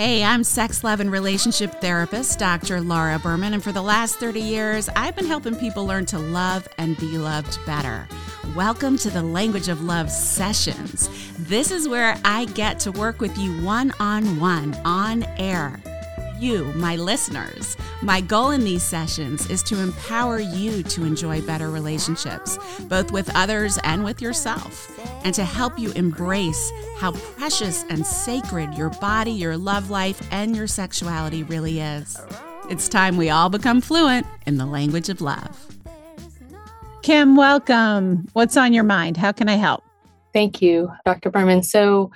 Hey, I'm sex, love, and relationship therapist, Dr. Laura Berman, and for the last 30 years, I've been helping people learn to love and be loved better. Welcome to the Language of Love sessions. This is where I get to work with you one on one, on air you, my listeners. My goal in these sessions is to empower you to enjoy better relationships, both with others and with yourself, and to help you embrace how precious and sacred your body, your love life, and your sexuality really is. It's time we all become fluent in the language of love. Kim, welcome. What's on your mind? How can I help? Thank you, Dr. Berman. So,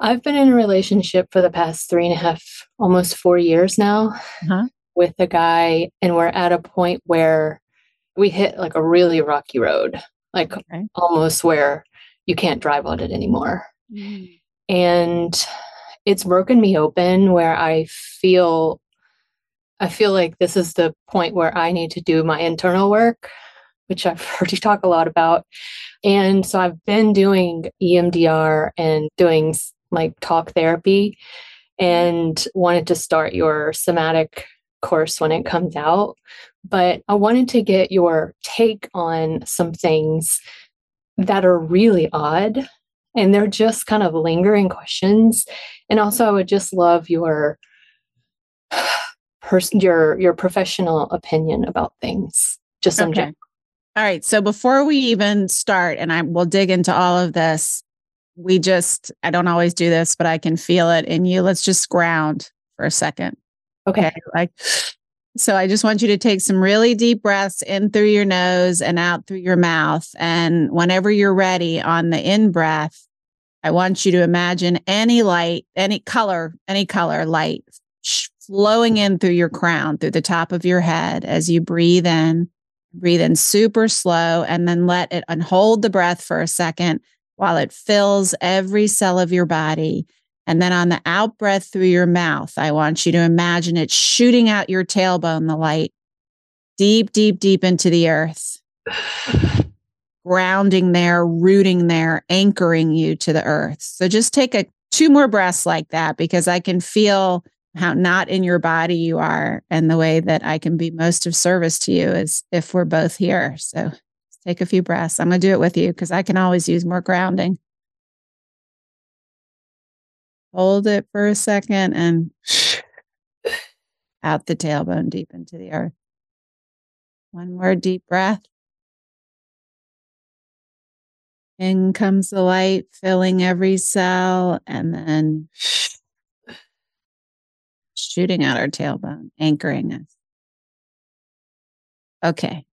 I've been in a relationship for the past three and a half, almost four years now uh-huh. with a guy, and we're at a point where we hit like a really rocky road, like okay. almost where you can't drive on it anymore. Mm. And it's broken me open where I feel I feel like this is the point where I need to do my internal work, which I've heard you talk a lot about. And so I've been doing EMDR and doing like talk therapy mm-hmm. and wanted to start your somatic course when it comes out. But I wanted to get your take on some things that are really odd and they're just kind of lingering questions. And also, I would just love your person your your professional opinion about things just some okay. all right so before we even start and i will dig into all of this we just, I don't always do this, but I can feel it in you. Let's just ground for a second. Okay. okay. Like, so I just want you to take some really deep breaths in through your nose and out through your mouth. And whenever you're ready on the in breath, I want you to imagine any light, any color, any color light flowing in through your crown, through the top of your head as you breathe in. Breathe in super slow and then let it and hold the breath for a second while it fills every cell of your body. And then on the out breath through your mouth, I want you to imagine it shooting out your tailbone, the light, deep, deep, deep into the earth, grounding there, rooting there, anchoring you to the earth. So just take a two more breaths like that because I can feel how not in your body you are. And the way that I can be most of service to you is if we're both here. So Take a few breaths. I'm going to do it with you because I can always use more grounding. Hold it for a second and out the tailbone deep into the earth. One more deep breath. In comes the light, filling every cell, and then shooting out our tailbone, anchoring us. Okay.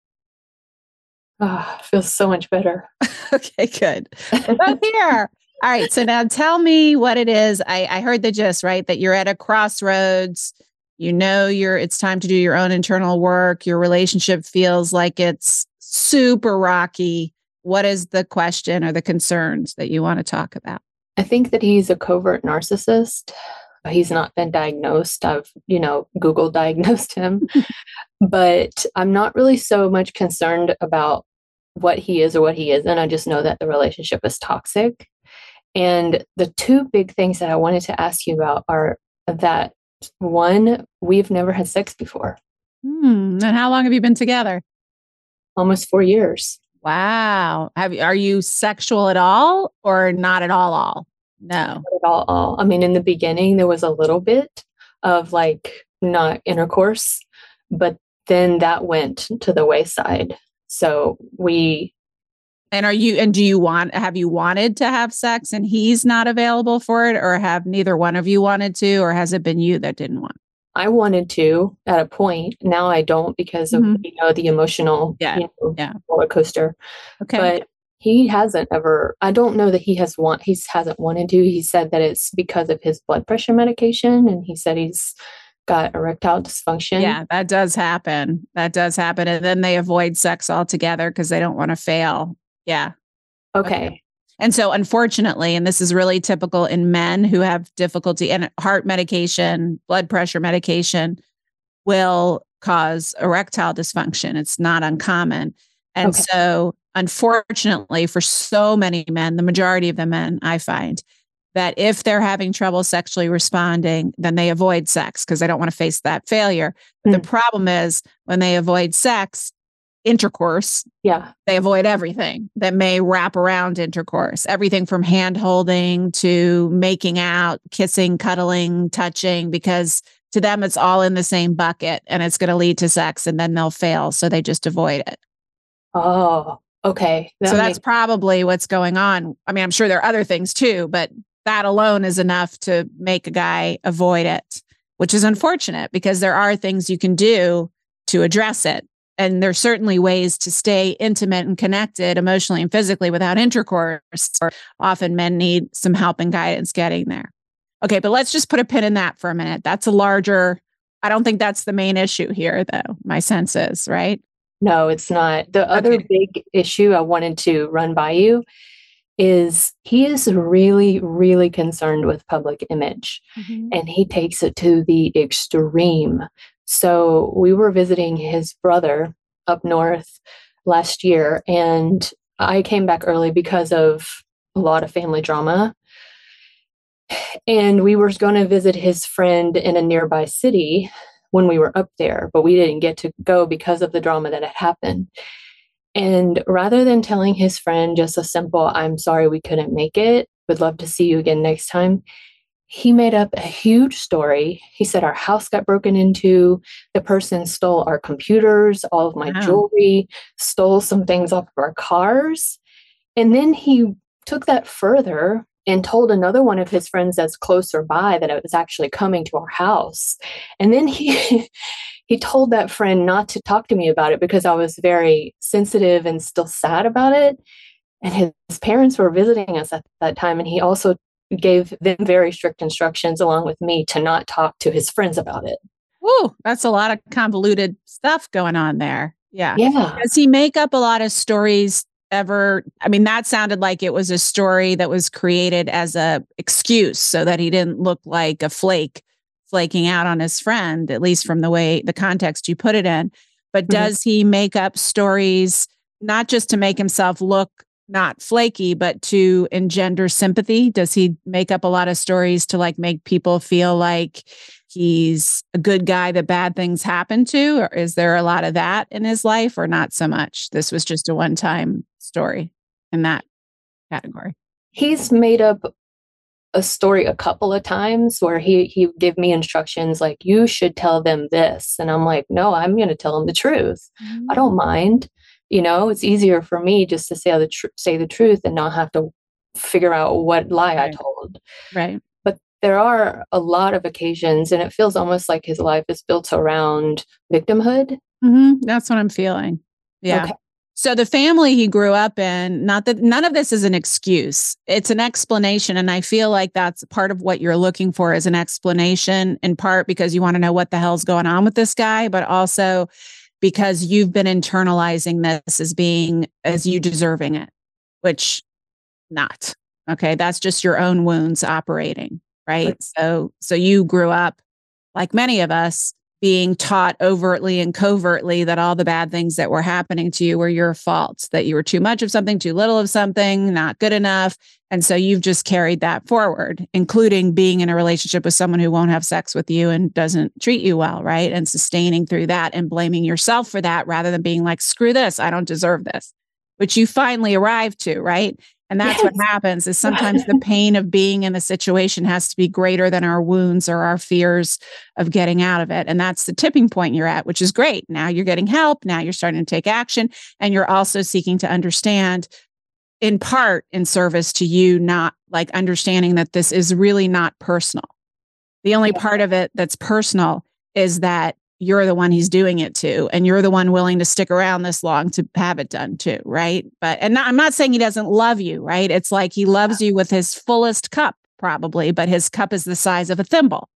Oh, feels so much better. okay, good. We're here. All right. So now tell me what it is. I, I heard the gist, right? That you're at a crossroads. You know you're it's time to do your own internal work. Your relationship feels like it's super rocky. What is the question or the concerns that you want to talk about? I think that he's a covert narcissist. He's not been diagnosed. I've, you know, Google diagnosed him. but I'm not really so much concerned about what he is or what he isn't. I just know that the relationship is toxic. And the two big things that I wanted to ask you about are that one, we've never had sex before. Hmm. And how long have you been together? Almost four years. Wow. Have are you sexual at all or not at all? All no. At all. All. I mean, in the beginning, there was a little bit of like not intercourse, but then that went to the wayside. So we and are you and do you want have you wanted to have sex and he's not available for it or have neither one of you wanted to or has it been you that didn't want? I wanted to at a point. Now I don't because of mm-hmm. you know the emotional yeah. You know, yeah. roller coaster. Okay. But he hasn't ever I don't know that he has want he hasn't wanted to. He said that it's because of his blood pressure medication and he said he's got erectile dysfunction. Yeah, that does happen. That does happen. And then they avoid sex altogether because they don't want to fail. Yeah. Okay. okay. And so, unfortunately, and this is really typical in men who have difficulty and heart medication, blood pressure medication will cause erectile dysfunction. It's not uncommon. And okay. so, unfortunately, for so many men, the majority of the men I find, that if they're having trouble sexually responding, then they avoid sex because they don't want to face that failure. But mm. the problem is when they avoid sex, intercourse, yeah, they avoid everything that may wrap around intercourse, everything from hand holding to making out, kissing, cuddling, touching, because to them it's all in the same bucket and it's going to lead to sex and then they'll fail. So they just avoid it. Oh, okay. That so that's probably what's going on. I mean, I'm sure there are other things too, but that alone is enough to make a guy avoid it, which is unfortunate because there are things you can do to address it. And there's certainly ways to stay intimate and connected emotionally and physically without intercourse. Or Often men need some help and guidance getting there. Okay, but let's just put a pin in that for a minute. That's a larger, I don't think that's the main issue here, though. My sense is, right? No, it's not. The other big issue I wanted to run by you is he is really, really concerned with public image mm-hmm. and he takes it to the extreme. So we were visiting his brother up north last year and I came back early because of a lot of family drama. And we were going to visit his friend in a nearby city when we were up there, but we didn't get to go because of the drama that had happened. And rather than telling his friend just a simple, I'm sorry we couldn't make it, would love to see you again next time, he made up a huge story. He said our house got broken into, the person stole our computers, all of my wow. jewelry, stole some things off of our cars. And then he took that further and told another one of his friends that's closer by that it was actually coming to our house. And then he he told that friend not to talk to me about it because I was very sensitive and still sad about it. And his, his parents were visiting us at that time, and he also gave them very strict instructions along with me to not talk to his friends about it. Whoa, that's a lot of convoluted stuff going on there. Yeah. Yeah. Does he make up a lot of stories ever I mean that sounded like it was a story that was created as a excuse so that he didn't look like a flake flaking out on his friend, at least from the way the context you put it in. But mm-hmm. does he make up stories not just to make himself look not flaky, but to engender sympathy? Does he make up a lot of stories to like make people feel like he's a good guy that bad things happen to? Or is there a lot of that in his life or not so much? This was just a one time story in that category. He's made up a story a couple of times where he he give me instructions like you should tell them this and i'm like no i'm going to tell them the truth mm-hmm. i don't mind you know it's easier for me just to say the tr- say the truth and not have to figure out what lie right. i told right but there are a lot of occasions and it feels almost like his life is built around victimhood mm-hmm. that's what i'm feeling yeah okay. So the family he grew up in, not that none of this is an excuse. It's an explanation. And I feel like that's part of what you're looking for is an explanation in part because you want to know what the hell's going on with this guy, but also because you've been internalizing this as being as you deserving it, which not. Okay. That's just your own wounds operating. Right. right. So so you grew up like many of us being taught overtly and covertly that all the bad things that were happening to you were your faults, that you were too much of something, too little of something, not good enough. And so you've just carried that forward, including being in a relationship with someone who won't have sex with you and doesn't treat you well, right? And sustaining through that and blaming yourself for that rather than being like, screw this, I don't deserve this, which you finally arrived to, right? And that's yes. what happens is sometimes the pain of being in the situation has to be greater than our wounds or our fears of getting out of it. And that's the tipping point you're at, which is great. Now you're getting help. Now you're starting to take action. And you're also seeking to understand, in part, in service to you, not like understanding that this is really not personal. The only part of it that's personal is that you're the one he's doing it to and you're the one willing to stick around this long to have it done too right? But and not, i'm not saying he doesn't love you right? It's like he loves you with his fullest cup probably but his cup is the size of a thimble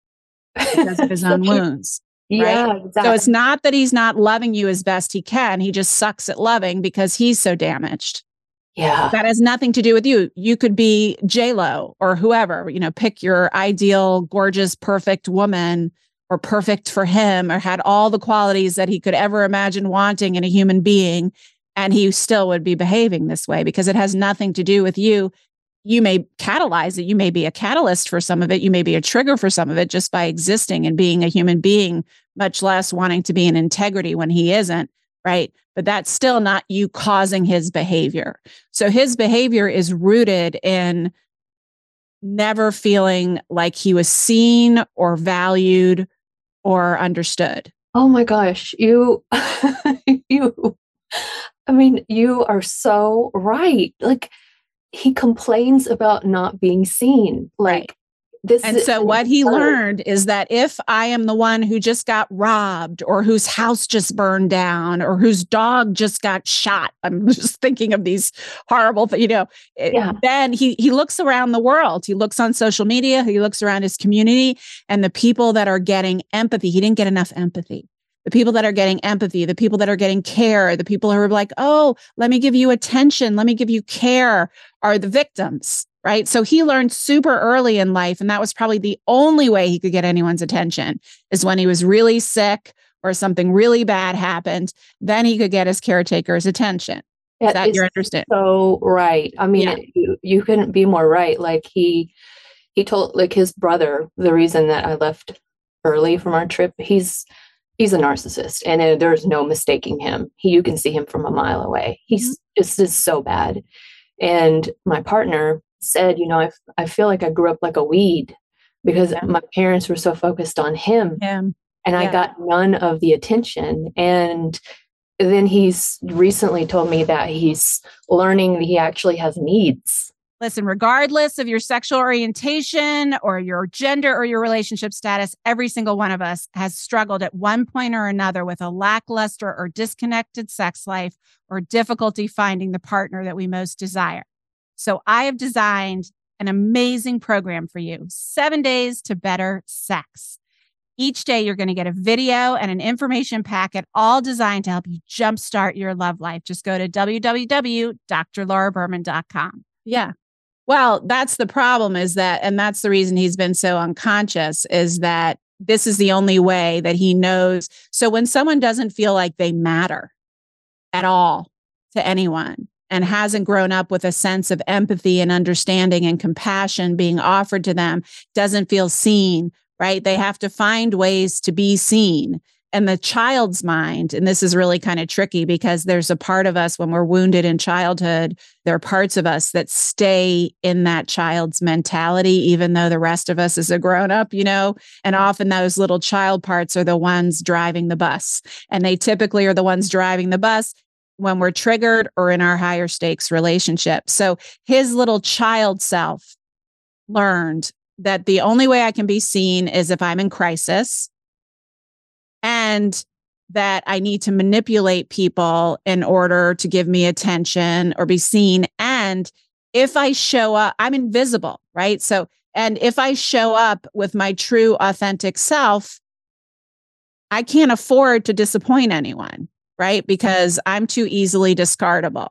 because of his own wounds yeah right? exactly. so it's not that he's not loving you as best he can he just sucks at loving because he's so damaged. Yeah. That has nothing to do with you. You could be j lo or whoever you know pick your ideal gorgeous perfect woman or perfect for him or had all the qualities that he could ever imagine wanting in a human being and he still would be behaving this way because it has nothing to do with you you may catalyze it. You may be a catalyst for some of it. You may be a trigger for some of it just by existing and being a human being, much less wanting to be in integrity when he isn't. Right. But that's still not you causing his behavior. So his behavior is rooted in never feeling like he was seen or valued or understood. Oh my gosh. You, you, I mean, you are so right. Like, he complains about not being seen. Like, this and so what he learned is that if I am the one who just got robbed or whose house just burned down or whose dog just got shot, I'm just thinking of these horrible things, you know, eh, yeah. then he he looks around the world. He looks on social media, he looks around his community and the people that are getting empathy. He didn't get enough empathy the people that are getting empathy, the people that are getting care, the people who are like, oh, let me give you attention, let me give you care, are the victims, right? So he learned super early in life. And that was probably the only way he could get anyone's attention is when he was really sick or something really bad happened. Then he could get his caretaker's attention. Is that your understanding? So right. I mean, yeah. you, you couldn't be more right. Like he, he told like his brother, the reason that I left early from our trip, he's he's a narcissist and uh, there's no mistaking him. He, you can see him from a mile away. He's mm-hmm. just is so bad. And my partner said, you know, I, I feel like I grew up like a weed because yeah. my parents were so focused on him. Yeah. And I got none of the attention. And then he's recently told me that he's learning that he actually has needs Listen, regardless of your sexual orientation or your gender or your relationship status, every single one of us has struggled at one point or another with a lackluster or disconnected sex life or difficulty finding the partner that we most desire. So I have designed an amazing program for you seven days to better sex. Each day, you're going to get a video and an information packet, all designed to help you jumpstart your love life. Just go to www.drlauraberman.com. Yeah. Well, that's the problem is that, and that's the reason he's been so unconscious is that this is the only way that he knows. So when someone doesn't feel like they matter at all to anyone and hasn't grown up with a sense of empathy and understanding and compassion being offered to them, doesn't feel seen, right? They have to find ways to be seen. And the child's mind and this is really kind of tricky because there's a part of us when we're wounded in childhood there are parts of us that stay in that child's mentality even though the rest of us is a grown up you know? And often those little child parts are the ones driving the bus. And they typically are the ones driving the bus when we're triggered or in our higher stakes relationship so his little child self learned that the only way I can be seen is if I'm in crisis and that I need to manipulate people in order to give me attention or be seen. And if I show up, I'm invisible, right? So, and if I show up with my true, authentic self, I can't afford to disappoint anyone, right? Because I'm too easily discardable.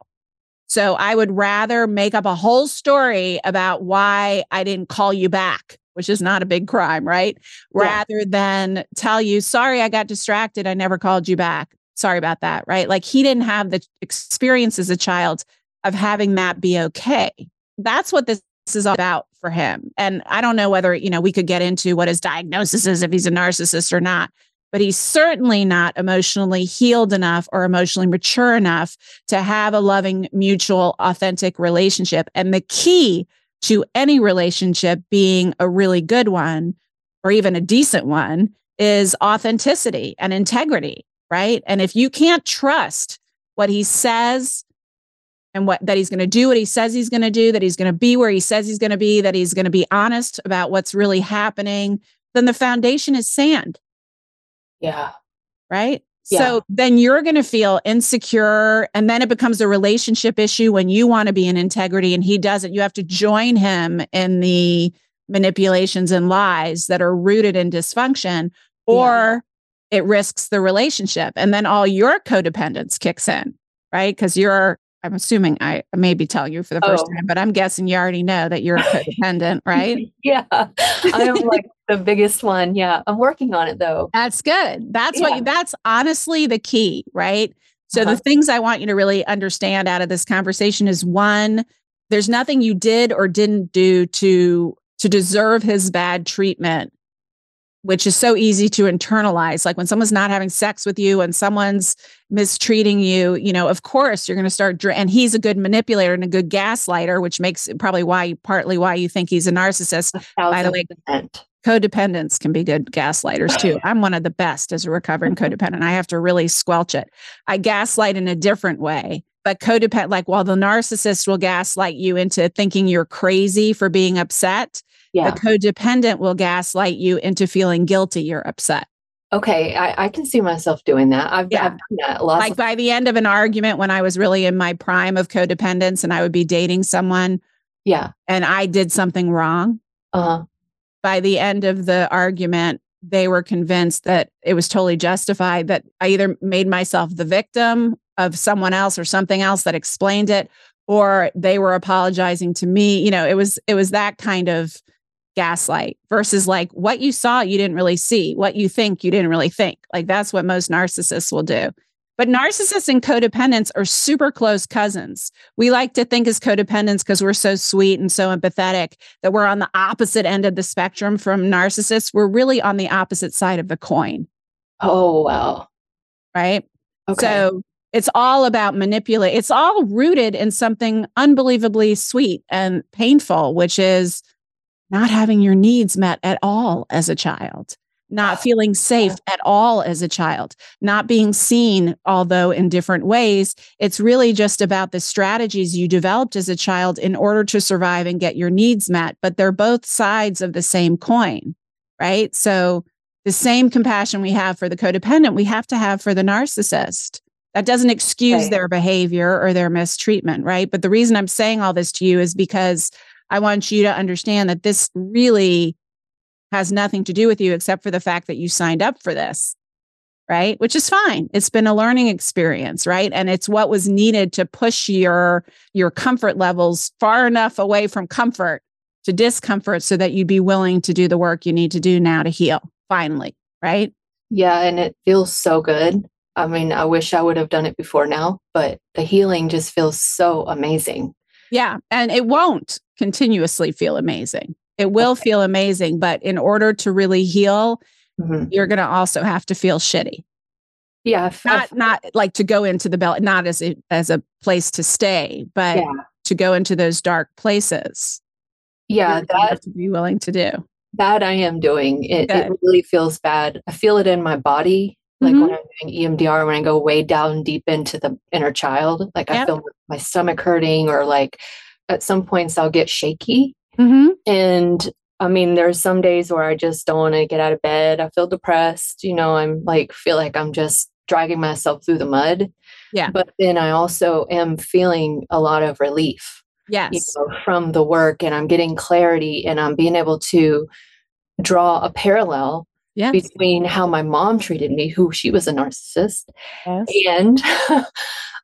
So I would rather make up a whole story about why I didn't call you back which is not a big crime, right? Yeah. Rather than tell you, sorry, I got distracted. I never called you back. Sorry about that, right? Like he didn't have the experience as a child of having that be okay. That's what this is all about for him. And I don't know whether, you know, we could get into what his diagnosis is if he's a narcissist or not, but he's certainly not emotionally healed enough or emotionally mature enough to have a loving, mutual, authentic relationship. And the key to any relationship being a really good one or even a decent one is authenticity and integrity, right? And if you can't trust what he says and what that he's going to do what he says he's going to do, that he's going to be where he says he's going to be, that he's going to be honest about what's really happening, then the foundation is sand. Yeah. Right? Yeah. So then you're going to feel insecure. And then it becomes a relationship issue when you want to be in integrity and he doesn't. You have to join him in the manipulations and lies that are rooted in dysfunction, or yeah. it risks the relationship. And then all your codependence kicks in, right? Because you're I'm assuming I maybe tell you for the first oh. time, but I'm guessing you already know that you're a codependent, right? yeah. I'm like the biggest one. Yeah. I'm working on it though. That's good. That's yeah. what you, that's honestly the key, right? So uh-huh. the things I want you to really understand out of this conversation is one, there's nothing you did or didn't do to to deserve his bad treatment which is so easy to internalize. Like when someone's not having sex with you and someone's mistreating you you know of course you're going to start and he's a good manipulator and a good gaslighter which makes probably why partly why you think he's a narcissist. By the way codependents can be good gaslighters too. I'm one of the best as a recovering codependent. I have to really squelch it. I gaslight in a different way but codependent like while the narcissist will gaslight you into thinking you're crazy for being upset yeah. the codependent will gaslight you into feeling guilty. You're upset. Okay I, I can see myself doing that. I've, yeah. I've done that like by the end of an argument when i was really in my prime of codependence and i would be dating someone yeah. and i did something wrong uh-huh. by the end of the argument they were convinced that it was totally justified that i either made myself the victim of someone else or something else that explained it or they were apologizing to me. You know it was it was that kind of gaslight versus like what you saw you didn't really see what you think you didn't really think like that's what most narcissists will do but narcissists and codependents are super close cousins. We like to think as codependents because we're so sweet and so empathetic that we're on the opposite end of the spectrum from narcissists. We're really on the opposite side of the coin. Oh, wow. Right. Okay. So it's all about manipulate. It's all rooted in something unbelievably sweet and painful, which is not having your needs met at all as a child, not feeling safe at all as a child, not being seen, although in different ways. It's really just about the strategies you developed as a child in order to survive and get your needs met. But they're both sides of the same coin, right? So the same compassion we have for the codependent, we have to have for the narcissist. That doesn't excuse right. their behavior or their mistreatment, right? But the reason I'm saying all this to you is because I want you to understand that this really has nothing to do with you except for the fact that you signed up for this. Right. Which is fine. It's been a learning experience. Right. And it's what was needed to push your, your comfort levels far enough away from comfort to discomfort so that you'd be willing to do the work you need to do now to heal finally. Right. Yeah. And it feels so good. I mean, I wish I would have done it before now, but the healing just feels so amazing. Yeah. And it won't continuously feel amazing. It will okay. feel amazing, but in order to really heal, mm-hmm. you're going to also have to feel shitty. Yeah, not not like to go into the belly, not as a as a place to stay, but yeah. to go into those dark places. Yeah, that to be willing to do. That I am doing. It, it really feels bad. I feel it in my body, like mm-hmm. when I'm doing EMDR, when I go way down deep into the inner child. Like yep. I feel my stomach hurting, or like at some points I'll get shaky. Mm-hmm. And I mean, there's some days where I just don't want to get out of bed. I feel depressed. You know, I'm like, feel like I'm just dragging myself through the mud. Yeah. But then I also am feeling a lot of relief. Yes. You know, from the work and I'm getting clarity and I'm being able to draw a parallel yes. between how my mom treated me, who she was a narcissist, yes. and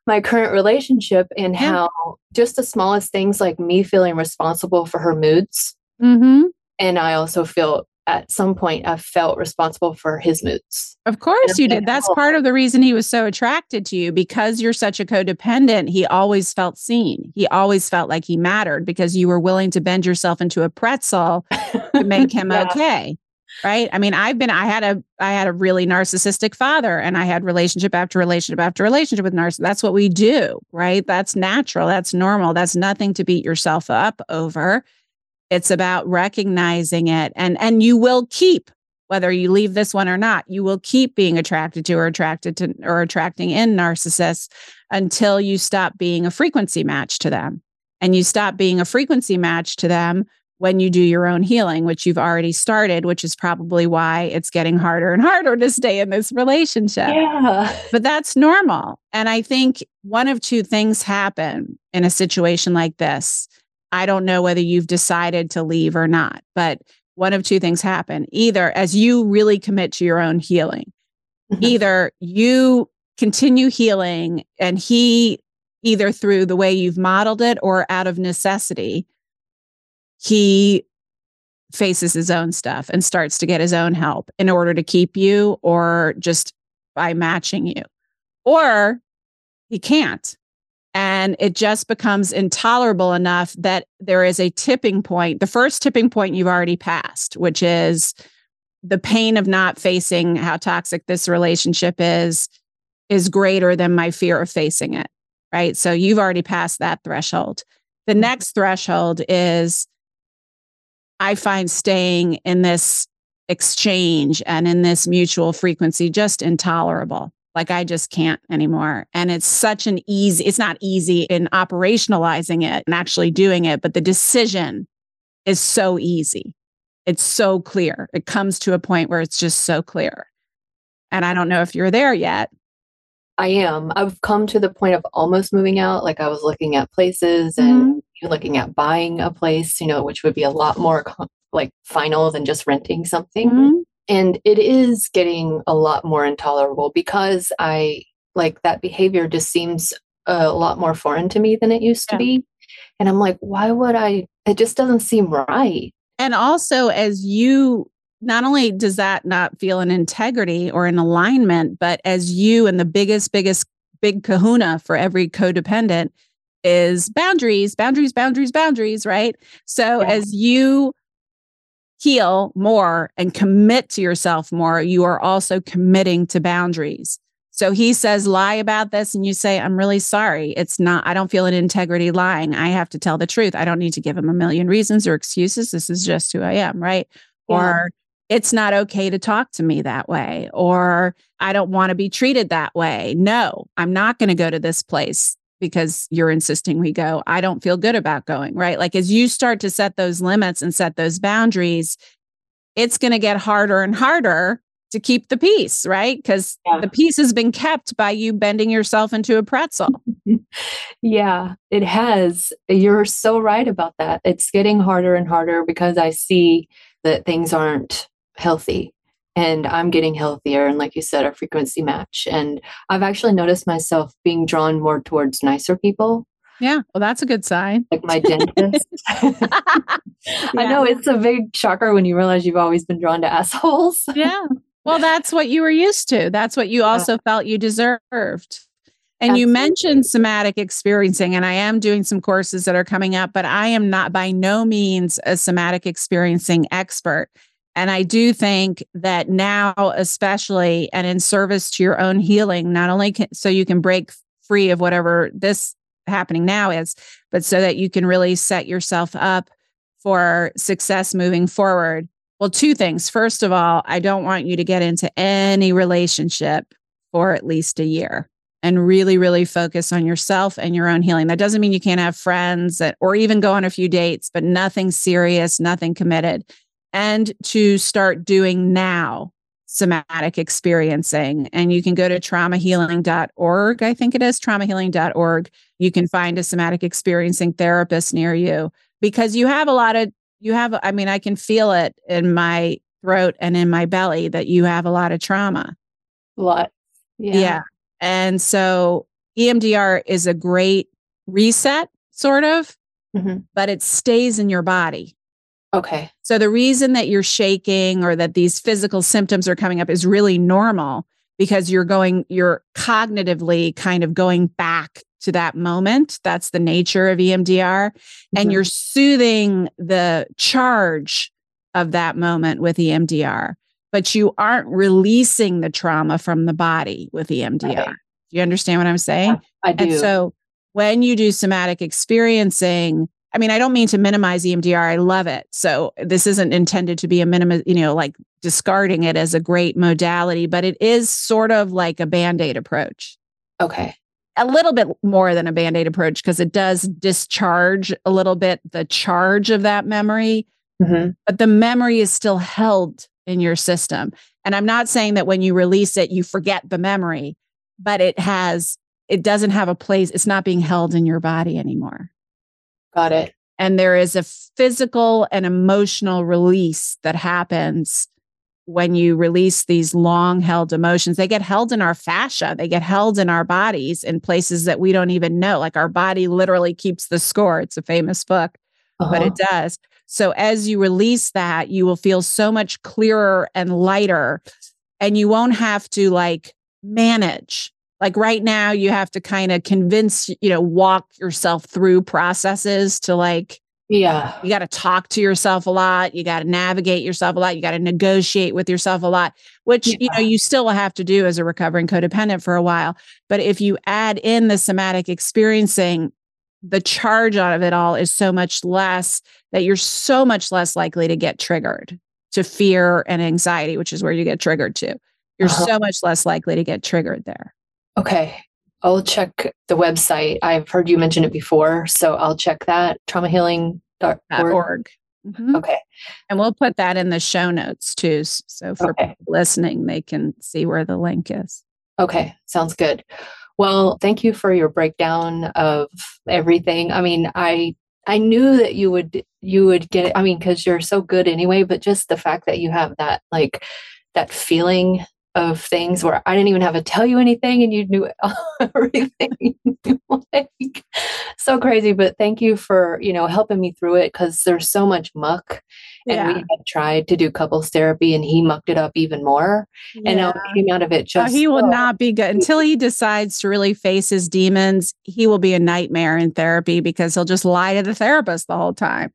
my current relationship and yeah. how just the smallest things like me feeling responsible for her moods. Mm-hmm. And I also feel at some point I felt responsible for his moods. Of course you did. That's part of the reason he was so attracted to you because you're such a codependent. He always felt seen. He always felt like he mattered because you were willing to bend yourself into a pretzel to make him yeah. okay right? I mean i've been i had a i had a really narcissistic father and i had relationship after relationship after relationship with narcissists that's what we do right? That's natural that's normal that's nothing to beat yourself up over. It's about recognizing it and and you will keep whether you leave this one or not you will keep being attracted to or attracted to or attracting in narcissists until you stop being a frequency match to them. And you stop being a frequency match to them when you do your own healing, which you've already started, which is probably why it's getting harder and harder to stay in this relationship. Yeah. But that's normal. And I think one of two things happen in a situation like this. I don't know whether you've decided to leave or not, but one of two things happen. Either as you really commit to your own healing, mm-hmm. either you continue healing and he either through the way you've modeled it or out of necessity he faces his own stuff and starts to get his own help in order to keep you or just by matching you. Or he can't. And it just becomes intolerable enough that there is a tipping point. The first tipping point you've already passed, which is the pain of not facing how toxic this relationship is, is greater than my fear of facing it. Right. So you've already passed that threshold. The mm-hmm. next threshold is I find staying in this exchange and in this mutual frequency just intolerable. Like I just can't anymore. And it's such an easy, it's not easy in operationalizing it and actually doing it, but the decision is so easy. It's so clear. It comes to a point where it's just so clear. And I don't know if you're there yet. I am. I've come to the point of almost moving out. Like I was looking at places and mm-hmm. Mm-hmm. looking at buying a place, you know, which would be a lot more like final than just renting something. Mm-hmm. And it is getting a lot more intolerable because I like that behavior just seems a lot more foreign to me than it used yeah. to be. And I'm like, why would I? It just doesn't seem right. And also, as you not only does that not feel an integrity or an alignment, but as you and the biggest, biggest, big kahuna for every codependent is boundaries, boundaries, boundaries, boundaries, right? So yeah. as you heal more and commit to yourself more, you are also committing to boundaries. So he says, lie about this. And you say, I'm really sorry. It's not, I don't feel an integrity lying. I have to tell the truth. I don't need to give him a million reasons or excuses. This is just who I am. Right. Yeah. Or it's not okay to talk to me that way. Or I don't want to be treated that way. No, I'm not going to go to this place because you're insisting we go. I don't feel good about going. Right. Like as you start to set those limits and set those boundaries, it's going to get harder and harder to keep the peace, right? Because yeah. the peace has been kept by you bending yourself into a pretzel. yeah, it has. You're so right about that. It's getting harder and harder because I see that things aren't healthy and I'm getting healthier. And like you said, a frequency match. And I've actually noticed myself being drawn more towards nicer people. Yeah, well, that's a good sign. Like my dentist. yeah. I know it's a big shocker when you realize you've always been drawn to assholes. yeah. Well, that's what you were used to. That's what you also yeah. felt you deserved. And Absolutely. you mentioned somatic experiencing, and I am doing some courses that are coming up, but I am not by no means a somatic experiencing expert. And I do think that now, especially, and in service to your own healing, not only can, so you can break free of whatever this happening now is, but so that you can really set yourself up for success moving forward well, two things. First of all, I don't want you to get into any relationship for at least a year and really, really focus on yourself and your own healing. That doesn't mean you can't have friends or even go on a few dates, but nothing serious, nothing committed. And to start doing now somatic experiencing. And you can go to traumahealing.org, I think it is traumahealing.org. You can find a somatic experiencing therapist near you because you have a lot of you have i mean i can feel it in my throat and in my belly that you have a lot of trauma a lot yeah, yeah. and so emdr is a great reset sort of mm-hmm. but it stays in your body okay so the reason that you're shaking or that these physical symptoms are coming up is really normal because you're going you're cognitively kind of going back to that moment. That's the nature of EMDR. Mm-hmm. And you're soothing the charge of that moment with EMDR, but you aren't releasing the trauma from the body with EMDR. Do you understand what I'm saying? Yeah, I do. And so when you do somatic experiencing, I mean, I don't mean to minimize EMDR. I love it. So this isn't intended to be a minimum, you know, like discarding it as a great modality, but it is sort of like a band aid approach. Okay a little bit more than a band-aid approach because it does discharge a little bit the charge of that memory mm-hmm. but the memory is still held in your system and i'm not saying that when you release it you forget the memory but it has it doesn't have a place it's not being held in your body anymore got it and there is a physical and emotional release that happens when you release these long held emotions, they get held in our fascia, they get held in our bodies in places that we don't even know. Like our body literally keeps the score. It's a famous book, uh-huh. but it does. So as you release that, you will feel so much clearer and lighter, and you won't have to like manage like right now you have to kind of convince you know walk yourself through processes to like yeah you got to talk to yourself a lot you got to navigate yourself a lot you got to negotiate with yourself a lot which yeah. you know you still will have to do as a recovering codependent for a while but if you add in the somatic experiencing the charge out of it all is so much less that you're so much less likely to get triggered to fear and anxiety which is where you get triggered to you're uh-huh. so much less likely to get triggered there Okay. I'll check the website. I've heard you mention it before, so I'll check that traumahealing.org. Mm-hmm. Okay. And we'll put that in the show notes too. So for okay. listening, they can see where the link is. Okay. Sounds good. Well, thank you for your breakdown of everything. I mean, I I knew that you would you would get it. I mean, because you're so good anyway, but just the fact that you have that like that feeling of things where I didn't even have to tell you anything and you knew everything. like so crazy. But thank you for, you know, helping me through it because there's so much muck. And yeah. we had tried to do couples therapy and he mucked it up even more. Yeah. And now came out of it oh, just oh, he will not be good until he decides to really face his demons. He will be a nightmare in therapy because he'll just lie to the therapist the whole time.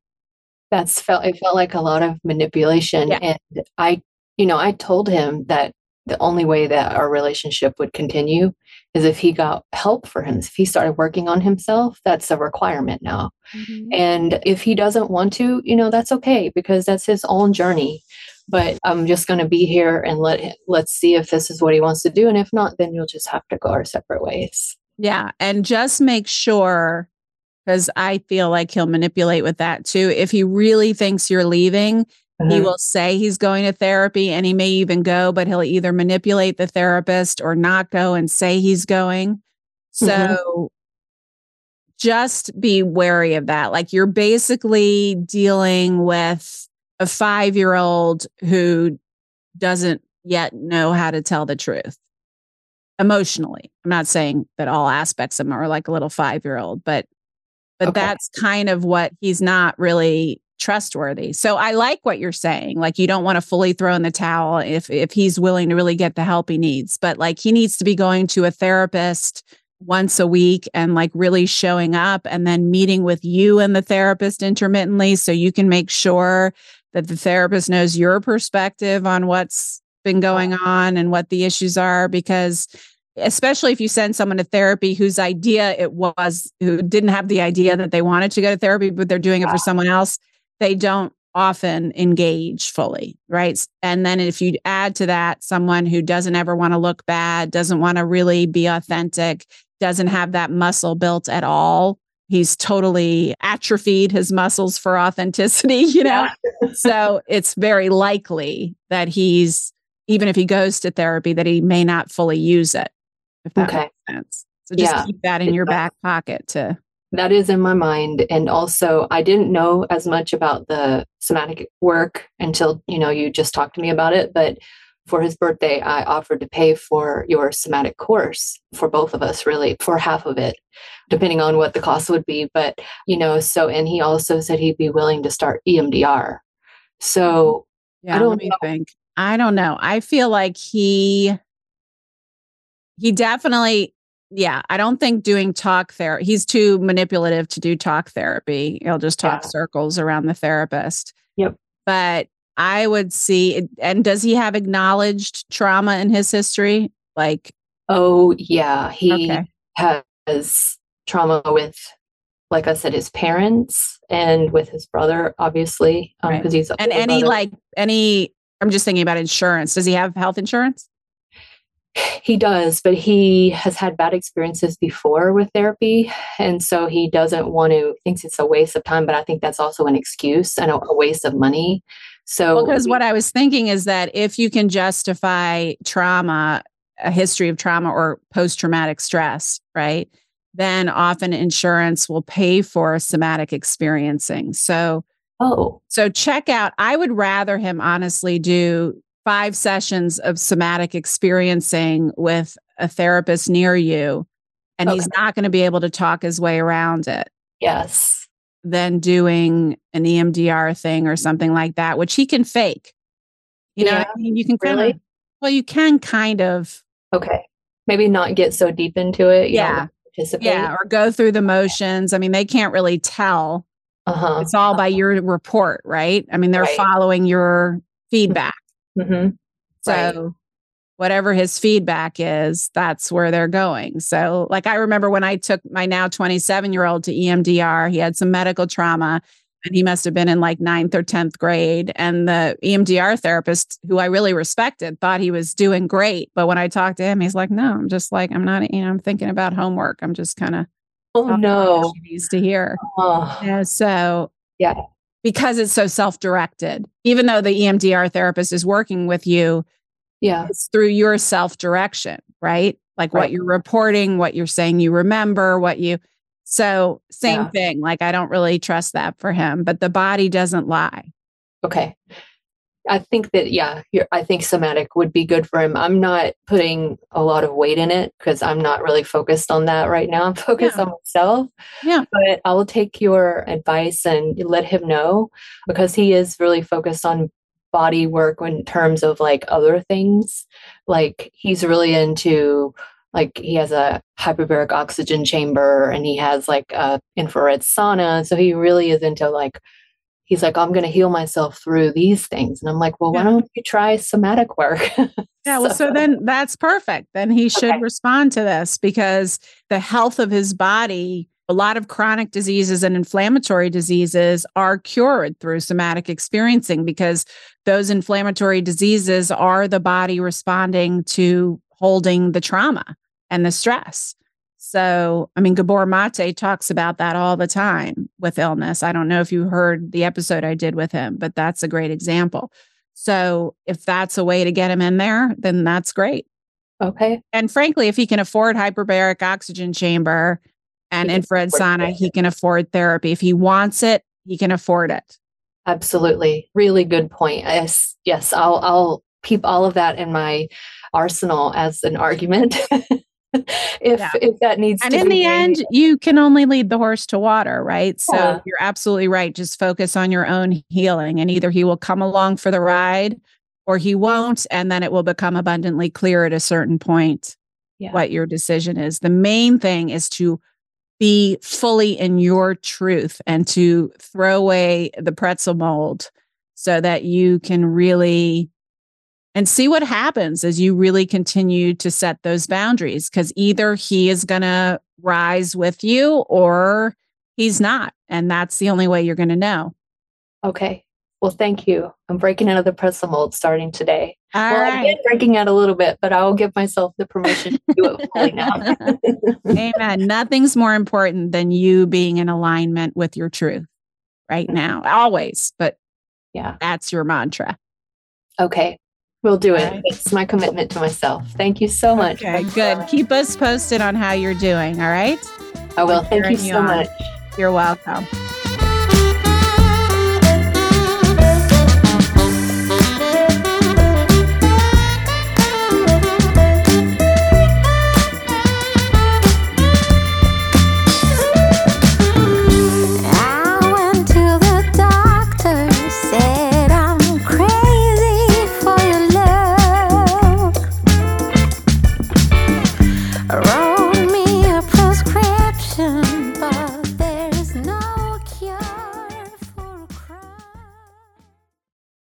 That's felt it felt like a lot of manipulation. Yeah. And I you know, I told him that the only way that our relationship would continue is if he got help for him. If he started working on himself, that's a requirement now. Mm-hmm. And if he doesn't want to, you know, that's okay because that's his own journey. But I'm just going to be here and let him, let's see if this is what he wants to do. And if not, then you'll just have to go our separate ways. Yeah. And just make sure, because I feel like he'll manipulate with that too. If he really thinks you're leaving, Mm-hmm. He will say he's going to therapy and he may even go, but he'll either manipulate the therapist or not go and say he's going. So mm-hmm. just be wary of that. Like you're basically dealing with a five year old who doesn't yet know how to tell the truth emotionally. I'm not saying that all aspects of him are like a little five year old, but but okay. that's kind of what he's not really trustworthy. So I like what you're saying. Like you don't want to fully throw in the towel if if he's willing to really get the help he needs, but like he needs to be going to a therapist once a week and like really showing up and then meeting with you and the therapist intermittently so you can make sure that the therapist knows your perspective on what's been going on and what the issues are because especially if you send someone to therapy whose idea it was who didn't have the idea that they wanted to go to therapy but they're doing it for someone else they don't often engage fully, right? And then if you add to that someone who doesn't ever want to look bad, doesn't want to really be authentic, doesn't have that muscle built at all, he's totally atrophied his muscles for authenticity, you know? Yeah. so it's very likely that he's, even if he goes to therapy, that he may not fully use it, if that okay. makes sense. So just yeah. keep that in your back pocket to that is in my mind. And also i didn't know as much about the somatic work until you know you just talked to me about it. But for his birthday i offered to pay for your somatic course for both of us really for half of it depending on what the cost would be. But you know so and he also said he'd be willing to start emdr so yeah, i don't let me know. think. I don't know. I feel like he he definitely yeah, I don't think doing talk therapy, he's too manipulative to do talk therapy. He'll just talk yeah. circles around the therapist. Yep. But I would see, and does he have acknowledged trauma in his history? Like, oh, yeah, he okay. has trauma with, like I said, his parents and with his brother, obviously, because um, right. he's and any brother. like any. I'm just thinking about insurance. Does he have health insurance? He does, but he has had bad experiences before with therapy. And so he doesn't want to, thinks it's a waste of time, but I think that's also an excuse and a, a waste of money. So, because what I was thinking is that if you can justify trauma, a history of trauma or post traumatic stress, right? Then often insurance will pay for somatic experiencing. So, oh, so check out. I would rather him honestly do five sessions of somatic experiencing with a therapist near you and okay. he's not going to be able to talk his way around it. Yes. Than doing an EMDR thing or something like that, which he can fake. You know, yeah. I mean? you can kind really? of, well, you can kind of. Okay. maybe not get so deep into it. yeah. participate. Yeah. Or go through the motions. I mean, they can't really tell. Uh-huh. It's all by your report, right? I mean, they're Right. following your feedback. Hmm So Right. whatever his feedback is, that's where they're going. So like I remember when I took my now 27 year old to EMDR, he had some medical trauma and he must have been in like ninth or 10th grade. And the EMDR therapist, who I really respected, thought he was doing great. But when I talked to him, he's like, no, I'm just like, I'm not, you know, I'm thinking about homework. I'm just kind of Oh no. she needs to hear. Oh, Yeah. So Yeah. Because it's so self-directed, even though the EMDR therapist is working with you, yeah. it's through your self direction, right? Like what you're reporting, what you're saying you remember, what you. So, same Yeah. thing. Like, I don't really trust that for him, but the body doesn't lie. Okay. I think that yeah, I think somatic would be good for him. I'm not putting a lot of weight in it because I'm not really focused on that right now. I'm focused Yeah. on myself. Yeah. But I will take your advice and let him know because he is really focused on body work in terms of like other things. Like he's really into like he has a hyperbaric oxygen chamber and he has like a infrared sauna. So he really is into like he's like, I'm going to heal myself through these things. And I'm like, well, why don't you try somatic work? Yeah. Well, so then that's perfect. Then he should Okay. respond to this because the health of his body, a lot of chronic diseases and inflammatory diseases are cured through somatic experiencing because those inflammatory diseases are the body responding to holding the trauma and the stress. So, I mean, Gabor Mate talks about that all the time with illness. I don't know if you heard the episode I did with him, but that's a great example. So, if that's a way to get him in there, then that's great. okay. And frankly, if he can afford hyperbaric oxygen chamber and infrared sauna, he can afford therapy. If he wants it, he can afford it. Absolutely. Really good point. Yes. Yes. I'll, I'll keep all of that in my arsenal as an argument. if, Yeah. if that needs to And in the made. end, you can only lead the horse to water, right? So Yeah. you're absolutely right. Just focus on your own healing, and either he will come along for the ride or he won't. And then it will become abundantly clear at a certain point Yeah. what your decision is. The main thing is to be fully in your truth and to throw away the pretzel mold so that you can really and see what happens as you really continue to set those boundaries because either he is going to rise with you or he's not and that's the only way you're going to know Okay. Well, thank you. I'm breaking out of the pretzel mold starting today. all well, I've been breaking out a little bit, but I will give myself the permission to do it fully now. Amen. Nothing's more important than you being in alignment with your truth right mm-hmm. now, always. But yeah. that's your mantra. Okay. We'll do it. Right. It's my commitment to myself. Thank you so much. Okay, good. Keep us posted on how you're doing. All right. I will. Thank you so on. much. You're welcome.